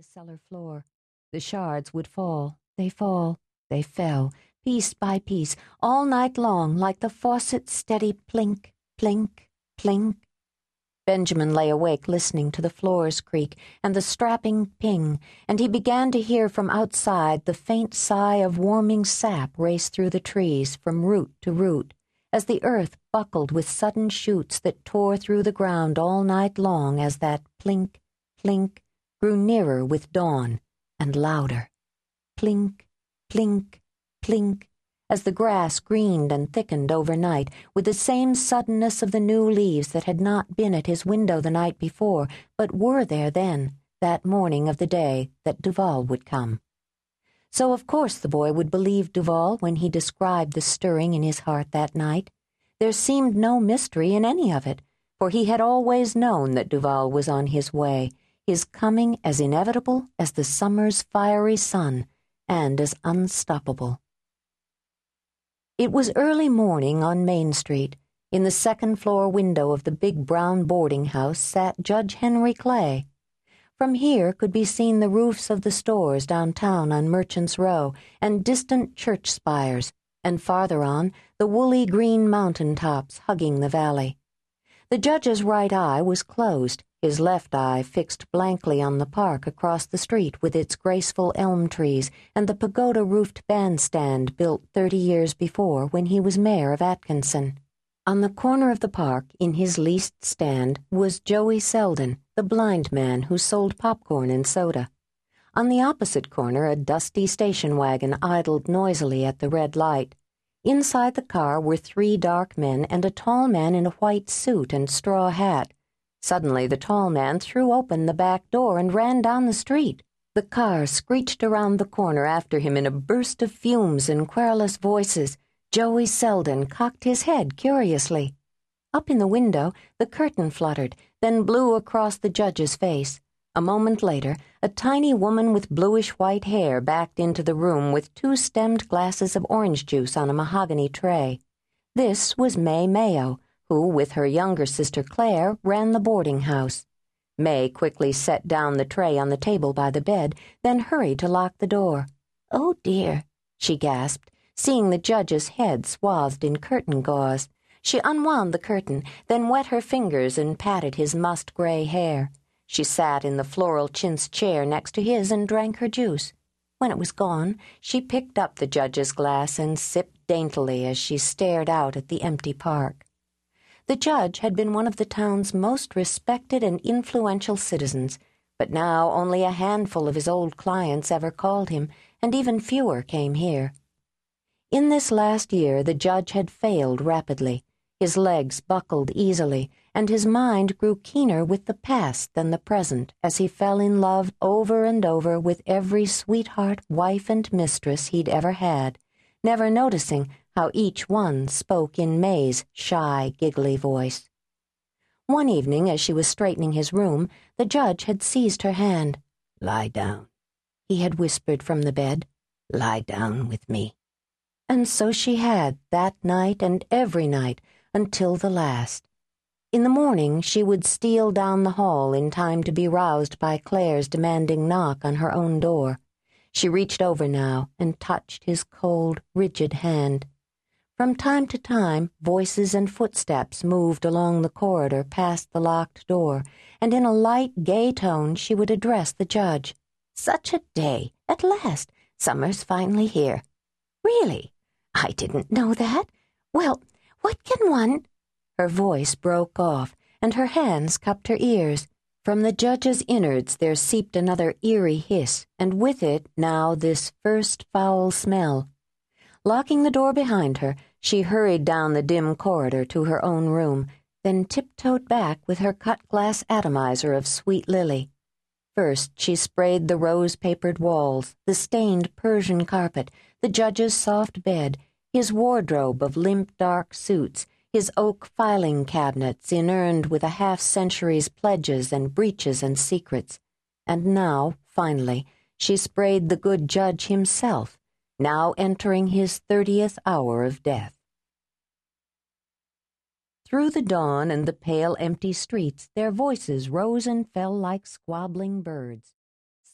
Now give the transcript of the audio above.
the cellar floor. The shards would fall, they fall, they fell, piece by piece, all night long, like the faucet's steady plink, plink, plink. Benjamin lay awake listening to the floors creak and the strapping ping, and he began to hear from outside the faint sigh of warming sap race through the trees from root to root as the earth buckled with sudden shoots that tore through the ground all night long as that plink, plink grew nearer with dawn and louder. Plink, plink, plink, as the grass greened and thickened overnight with the same suddenness of the new leaves that had not been at his window the night before, but were there then, that morning of the day that Duval would come. So of course the boy would believe Duval when he described the stirring in his heart that night. There seemed no mystery in any of it, for he had always known that Duval was on his way, his coming as inevitable as the summer's fiery sun, and as unstoppable. It was early morning on Main Street. In the second floor window of the big brown boarding house sat Judge Henry Clay. From here could be seen the roofs of the stores downtown on Merchants Row and distant church spires, and farther on, the woolly green mountain tops hugging the valley. The judge's right eye was closed, his left eye fixed blankly on the park across the street with its graceful elm trees and the pagoda roofed bandstand built thirty years before when he was mayor of Atkinson. On the corner of the park, in his leased stand, was Joey Selden, the blind man who sold popcorn and soda. On the opposite corner, a dusty station wagon idled noisily at the red light. Inside the car were three dark men and a tall man in a white suit and straw hat. Suddenly, the tall man threw open the back door and ran down the street. The car screeched around the corner after him in a burst of fumes and querulous voices. Joey Selden cocked his head curiously. Up in the window, the curtain fluttered, then blew across the judge's face. A moment later, a tiny woman with bluish white hair backed into the room with two stemmed glasses of orange juice on a mahogany tray. This was May Mayo, who, with her younger sister Claire, ran the boarding house. May quickly set down the tray on the table by the bed, then hurried to lock the door. Oh dear, she gasped seeing the judge's head swathed in curtain gauze. She unwound the curtain, then wet her fingers and patted his must gray hair. She sat in the floral chintz chair next to his and drank her juice. When it was gone, she picked up the judge's glass and sipped daintily as she stared out at the empty park. The judge had been one of the town's most respected and influential citizens, but now only a handful of his old clients ever called him, and even fewer came here. In this last year, the judge had failed rapidly. His legs buckled easily, and his mind grew keener with the past than the present as he fell in love over and over with every sweetheart, wife, and mistress he'd ever had, never noticing how each one spoke in May's shy, giggly voice. One evening, as she was straightening his room, the judge had seized her hand. Lie down, he had whispered from the bed. Lie down with me. And so she had that night and every night until the last. In the morning, she would steal down the hall in time to be roused by Claire's demanding knock on her own door. She reached over now and touched his cold, rigid hand. From time to time, voices and footsteps moved along the corridor past the locked door, and in a light, gay tone she would address the judge. Such a day! At last! Summer's finally here. Really? I didn't know that. Well, what can one. Her voice broke off, and her hands cupped her ears. From the judge's innards there seeped another eerie hiss, and with it now this first foul smell. Locking the door behind her, she hurried down the dim corridor to her own room, then tiptoed back with her cut glass atomizer of sweet lily. First, she sprayed the rose papered walls, the stained Persian carpet, the judge's soft bed, his wardrobe of limp dark suits, his oak filing cabinets inurned with a half century's pledges and breaches and secrets. And now, finally, she sprayed the good judge himself, now entering his thirtieth hour of death. Through the dawn and the pale empty streets, their voices rose and fell like squabbling birds.